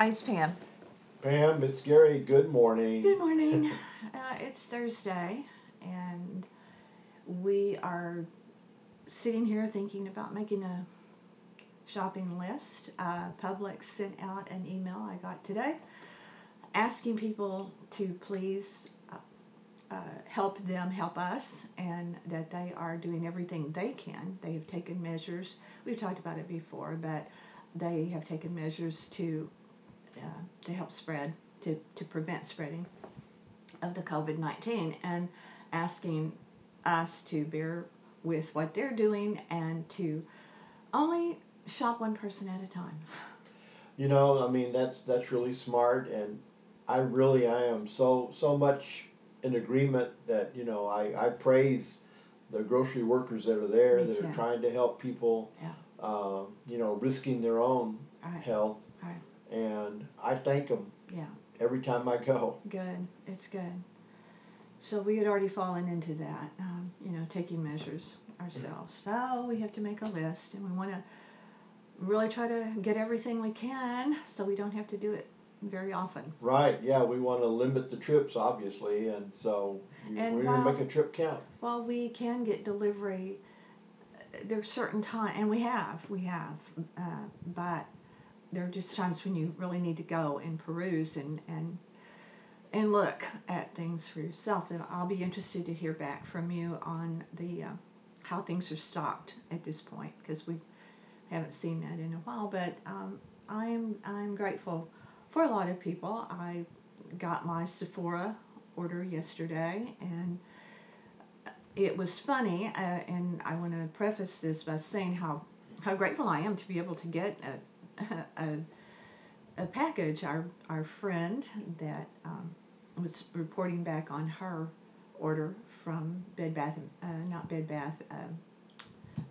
Hi, it's Pam. Pam, it's Gary. Good morning. Good morning. uh, it's Thursday, and we are sitting here thinking about making a shopping list. Uh, Publix sent out an email I got today asking people to please uh, uh, help them help us and that they are doing everything they can. They have taken measures. We've talked about it before, but they have taken measures to uh, to help spread to, to prevent spreading of the COVID-19 and asking us to bear with what they're doing and to only shop one person at a time. You know, I mean that's that's really smart, and I really I am so so much in agreement that you know I I praise the grocery workers that are there Me that too. are trying to help people, Yeah. um, you know, risking their own Right. health. And I thank them Yeah. every time I go. Good. It's good. So we had already fallen into that, um, you know, taking measures ourselves. So we have to make a list, and we want to really try to get everything we can, so we don't have to do it very often. Right? Yeah, we want to limit the trips, obviously, and so And we're gonna make a trip count. While we can get delivery, uh, there's certain time, and we have, we have, uh, but there are just times when you really need to go and peruse and and and look at things for yourself. And I'll be interested to hear back from you on the uh, how things are stocked at this point because we haven't seen that in a while. But um, I'm I'm grateful for a lot of people. I got my Sephora order yesterday and it was funny, uh, and I want to preface this by saying how how grateful I am to be able to get a a, a package. Our our friend that um, was reporting back on her order from Bed Bath, and- uh, not Bed Bath, uh,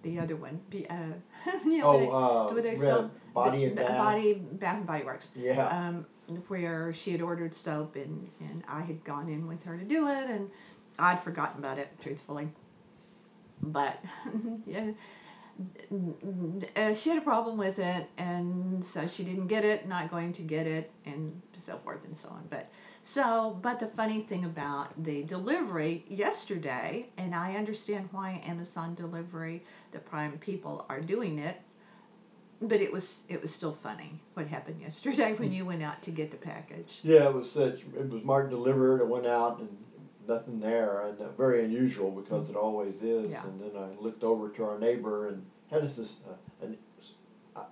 the other one. Be, uh, you know, Oh, they- uh, they sell Body the- and Bath? Body Bath and Body Works Yeah. um, where she had ordered soap and, and I had gone in with her to do it and I'd forgotten about it, truthfully. But yeah, uh, she had a problem with it and so she didn't get it, not going to get it, and so forth and so on. But so, but the funny thing about the delivery yesterday, and I understand why Amazon delivery, the Prime people are doing it, but it was it was still funny what happened yesterday when you went out to get the package. Yeah, it was such. It was marked delivered. It went out and nothing there, and uh, very unusual because it always is. Yeah. And then I looked over to our neighbor and had us this. Uh, an,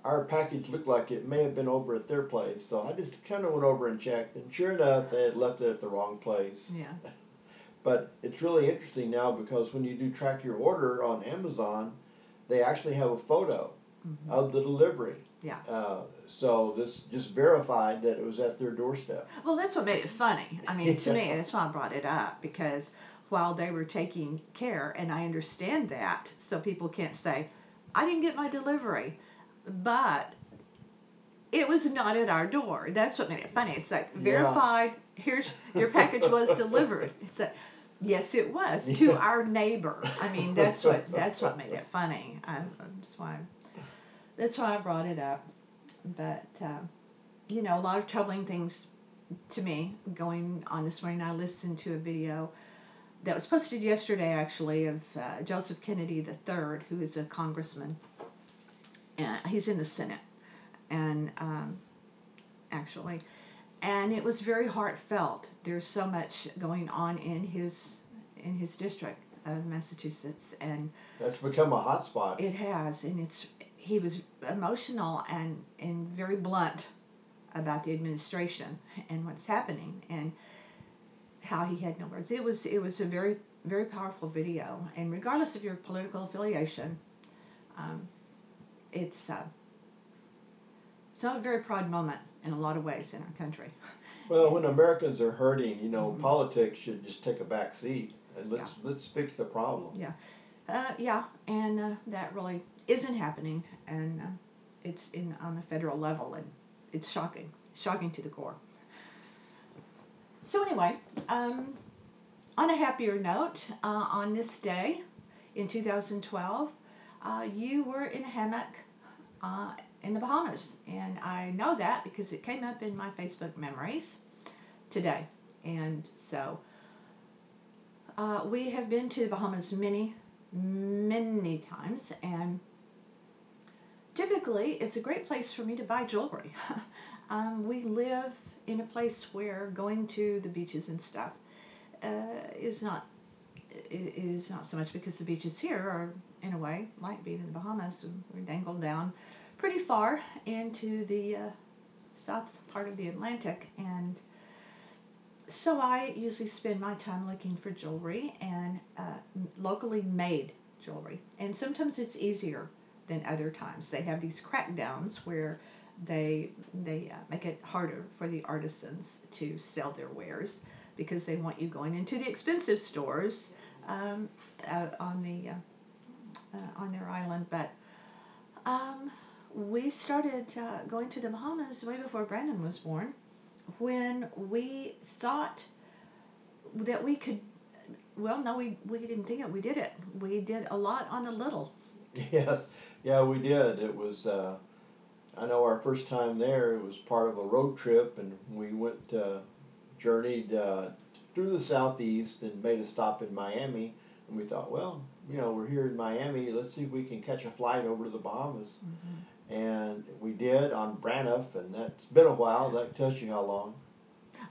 our package looked like it may have been over at their place, so I just kind of went over and checked, and sure enough, they had left it at the wrong place. Yeah. But it's really interesting now because when you do track your order on Amazon, they actually have a photo Mhm. of the delivery. Yeah. Uh, so this just verified that it was at their doorstep. Well, that's what made it funny. I mean, to me, that's why I brought it up because while they were taking care, and I understand that, so people can't say, I didn't get my delivery, but it was not at our door. That's what made it funny. It's like Yeah. verified. Here's your package was delivered. It's like, yes, it was to our neighbor. I mean, that's what that's what made it funny. I, that's why that's why I brought it up. But um, you know, a lot of troubling things to me going on this morning. I listened to a video that was posted yesterday, actually, of uh, Joseph Kennedy III, who is a congressman. And he's in the Senate, and um, actually, and it was very heartfelt. There's so much going on in his in his district of Massachusetts, and That's become a hot spot. it has, and it's he was emotional and and very blunt about the administration and what's happening and how he had no words. It was it was a very very powerful video, and regardless of your political affiliation, um, it's uh, it's not a very proud moment in a lot of ways in our country. Well, when Americans are hurting, you know, Mhm. politics should just take a back seat and let's let's fix the problem. Yeah. Uh, yeah, and uh, that really isn't happening, and uh, it's in on the federal level, and it's shocking, shocking to the core. So anyway, um, on a happier note, uh, on this day in 2012, uh, you were in a hammock uh, in the Bahamas, and I know that because it came up in my Facebook memories today, and so uh, we have been to the Bahamas many, many times, and typically it's a great place for me to buy jewelry. um, we live in a place where going to the beaches and stuff uh, is not is not so much because the beaches here are in a way like being in the Bahamas. We're dangled down pretty far into the uh, south part of the Atlantic, and so I usually spend my time looking for jewelry and uh, locally made jewelry. And sometimes it's easier than other times. They have these crackdowns where they they uh, make it harder for the artisans to sell their wares because they want you going into the expensive stores um, on the uh, uh, on their island. But um, we started uh, going to the Bahamas way before Brandon was born, when we thought that we could. Well, no, we we didn't think it. We did it. We did a lot on a little. Yes, yeah, we did. It was. Uh, I know our first time there. It was part of a road trip, and we went uh, journeyed uh, through the southeast and made a stop in Miami. And we thought, well, you know, we're here in Miami. Let's see if we can catch a flight over to the Bahamas. Mm-hmm. And we did on Braniff, and that's been a while. That tells you how long.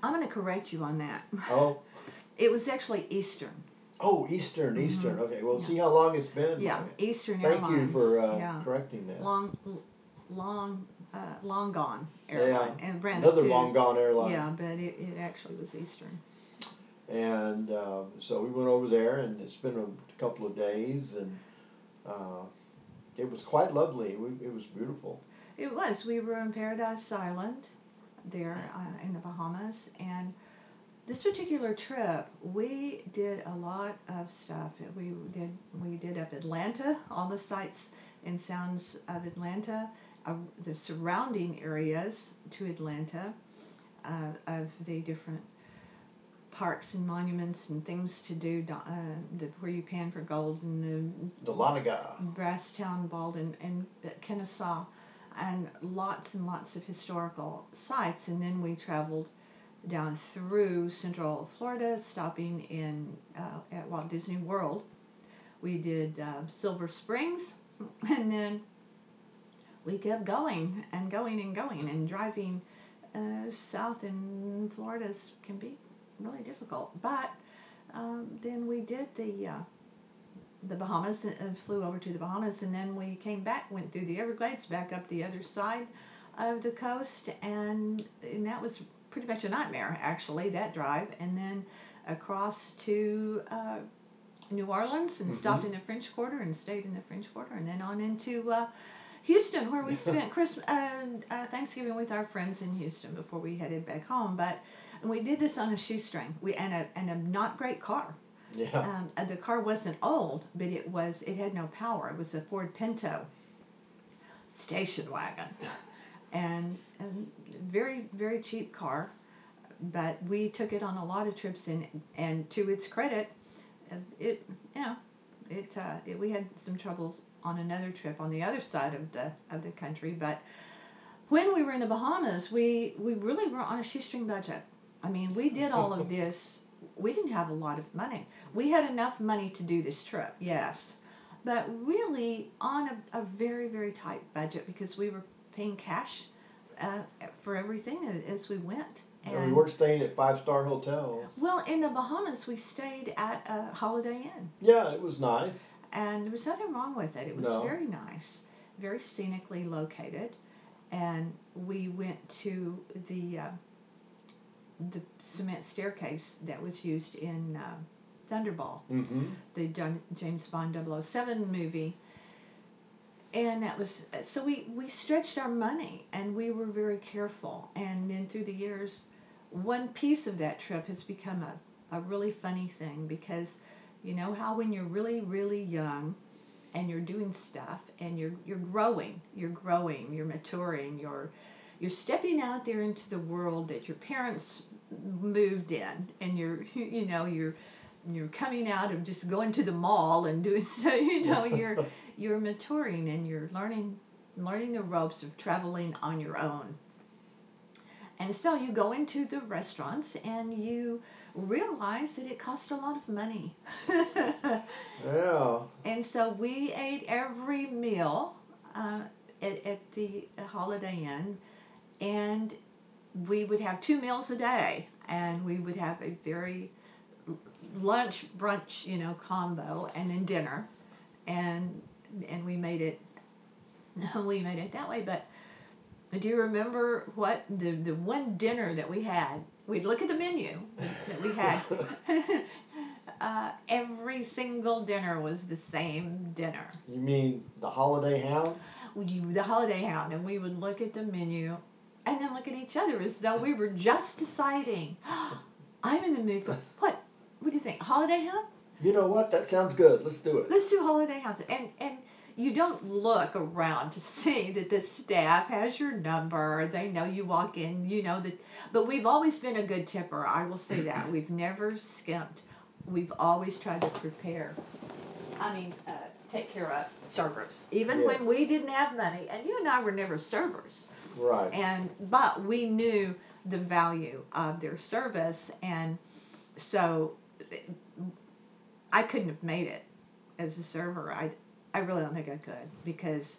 I'm going to correct you on that. Oh. it was actually Eastern. Oh, Eastern, mm-hmm. Eastern. Okay, well, yeah. see how long it's been. Yeah, Eastern Thank Airlines. Thank you for uh, yeah. correcting that. Long, long, uh, long gone airline. Yeah, and Braniff another long gone airline. Yeah, but it, it actually was Eastern. And uh, so we went over there, and it's been a couple of days, and uh, it was quite lovely. We, it was beautiful. It was. We were in Paradise Island there uh, in the Bahamas, and this particular trip, we did a lot of stuff. We did we did up Atlanta, all the sights and sounds of Atlanta, uh, the surrounding areas to Atlanta, uh, of the different parks and monuments and things to do uh, the, where you pan for gold and the the Lanaga, Brasstown, Bald, and, and Kennesaw, and lots and lots of historical sites. And then we traveled down through Central Florida, stopping in uh, at Walt Disney World. We did uh, Silver Springs, and then we kept going and going and going and driving uh, south in Florida can be really difficult. But um, then we did the uh, the Bahamas and flew over to the Bahamas, and then we came back, went through the Everglades, back up the other side of the coast, and and that was pretty much a nightmare actually that drive, and then across to uh, New Orleans and mm-hmm. stopped in the French Quarter and stayed in the French Quarter, and then on into uh, Houston, where we spent Christmas, uh, uh, Thanksgiving with our friends in Houston before we headed back home. But and we did this on a shoestring. We and a and a not great car. Yeah. Um, uh, the car wasn't old, but it was it had no power. It was a Ford Pinto station wagon, and, and very very cheap car. But we took it on a lot of trips, and and to its credit, it you know it, uh, it we had some troubles on another trip on the other side of the of the country, but when we were in the Bahamas, we we really were on a shoestring budget. I mean, we did all of this. We didn't have a lot of money. We had enough money to do this trip, yes, but really on a, a very very tight budget because we were paying cash uh, for everything as we went. And we weren't staying at five star hotels. Well, in the Bahamas, we stayed at a Holiday Inn. Yeah, it was nice. And there was nothing wrong with it. It was no. very nice, very scenically located. And we went to the uh, the cement staircase that was used in uh, Thunderball, mm-hmm. the John, James Bond 007 movie. And that was so we we stretched our money and we were very careful. And then through the years, one piece of that trip has become a, a really funny thing because you know how when you're really really young and you're doing stuff and you're you're growing, you're growing, you're maturing, you're you're stepping out there into the world that your parents moved in and you're you know you're you're coming out of just going to the mall and doing so you know you're you're maturing and you're learning learning the ropes of traveling on your own. And so you go into the restaurants and you realize that it costs a lot of money. yeah. And so we ate every meal uh, at, at the Holiday Inn, and we would have two meals a day, and we would have a very lunch brunch you know combo and then dinner and and we made it we made it that way but do you remember what the the one dinner that we had we'd look at the menu that we had uh, every single dinner was the same dinner You mean the holiday hound? we, the holiday hound and we would look at the menu and then look at each other as though we were just deciding i'm in the mood for what what do you think holiday hound You know what? That sounds good. Let's do it. let's do holiday house and and you don't look around to see that the staff has your number they know you walk in you know that but we've always been a good tipper i will say that we've never skimped we've always tried to prepare i mean uh, take care of servers even Yes. when we didn't have money and you and i were never servers Right. and but we knew the value of their service and so I couldn't have made it as a server. I I really don't think I could because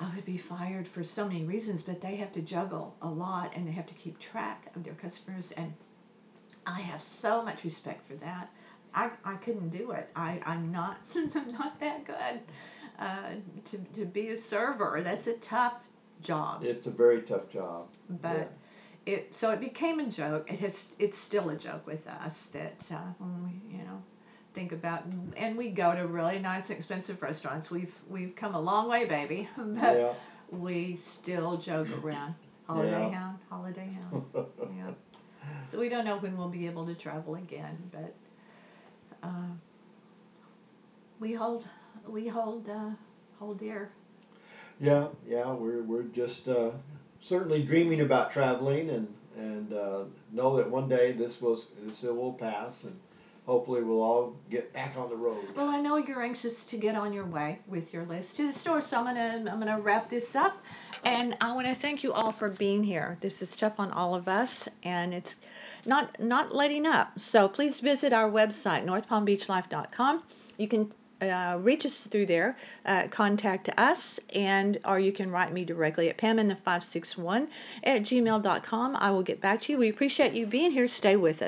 I would be fired for so many reasons, but they have to juggle a lot and they have to keep track of their customers and I have so much respect for that. I, I couldn't do it. I, I'm not I'm not that good uh, to, to be a server. That's a tough job It's a very tough job. but it so it became a joke. It has it's still a joke with us that uh, when we you know think about and we go to really nice expensive restaurants. We've we've come a long way, baby, but yeah. we still joke around. Holiday Yeah. hound, holiday hound. Yeah. So we don't know when we'll be able to travel again, but uh, we hold we hold uh, hold dear. Yeah, yeah, we're we're just uh, certainly dreaming about traveling and and uh, know that one day this was this will pass and hopefully we'll all get back on the road. Well, I know you're anxious to get on your way with your list to the store, so I'm gonna I'm gonna wrap this up, and I want to thank you all for being here. This is tough on all of us, and it's not not letting up. So please visit our website northpalmbeachlife.com. You can uh, reach us through there, uh, contact us, and or you can write me directly at pamin the 561 at gmail.com. I will get back to you. We appreciate you being here. Stay with us.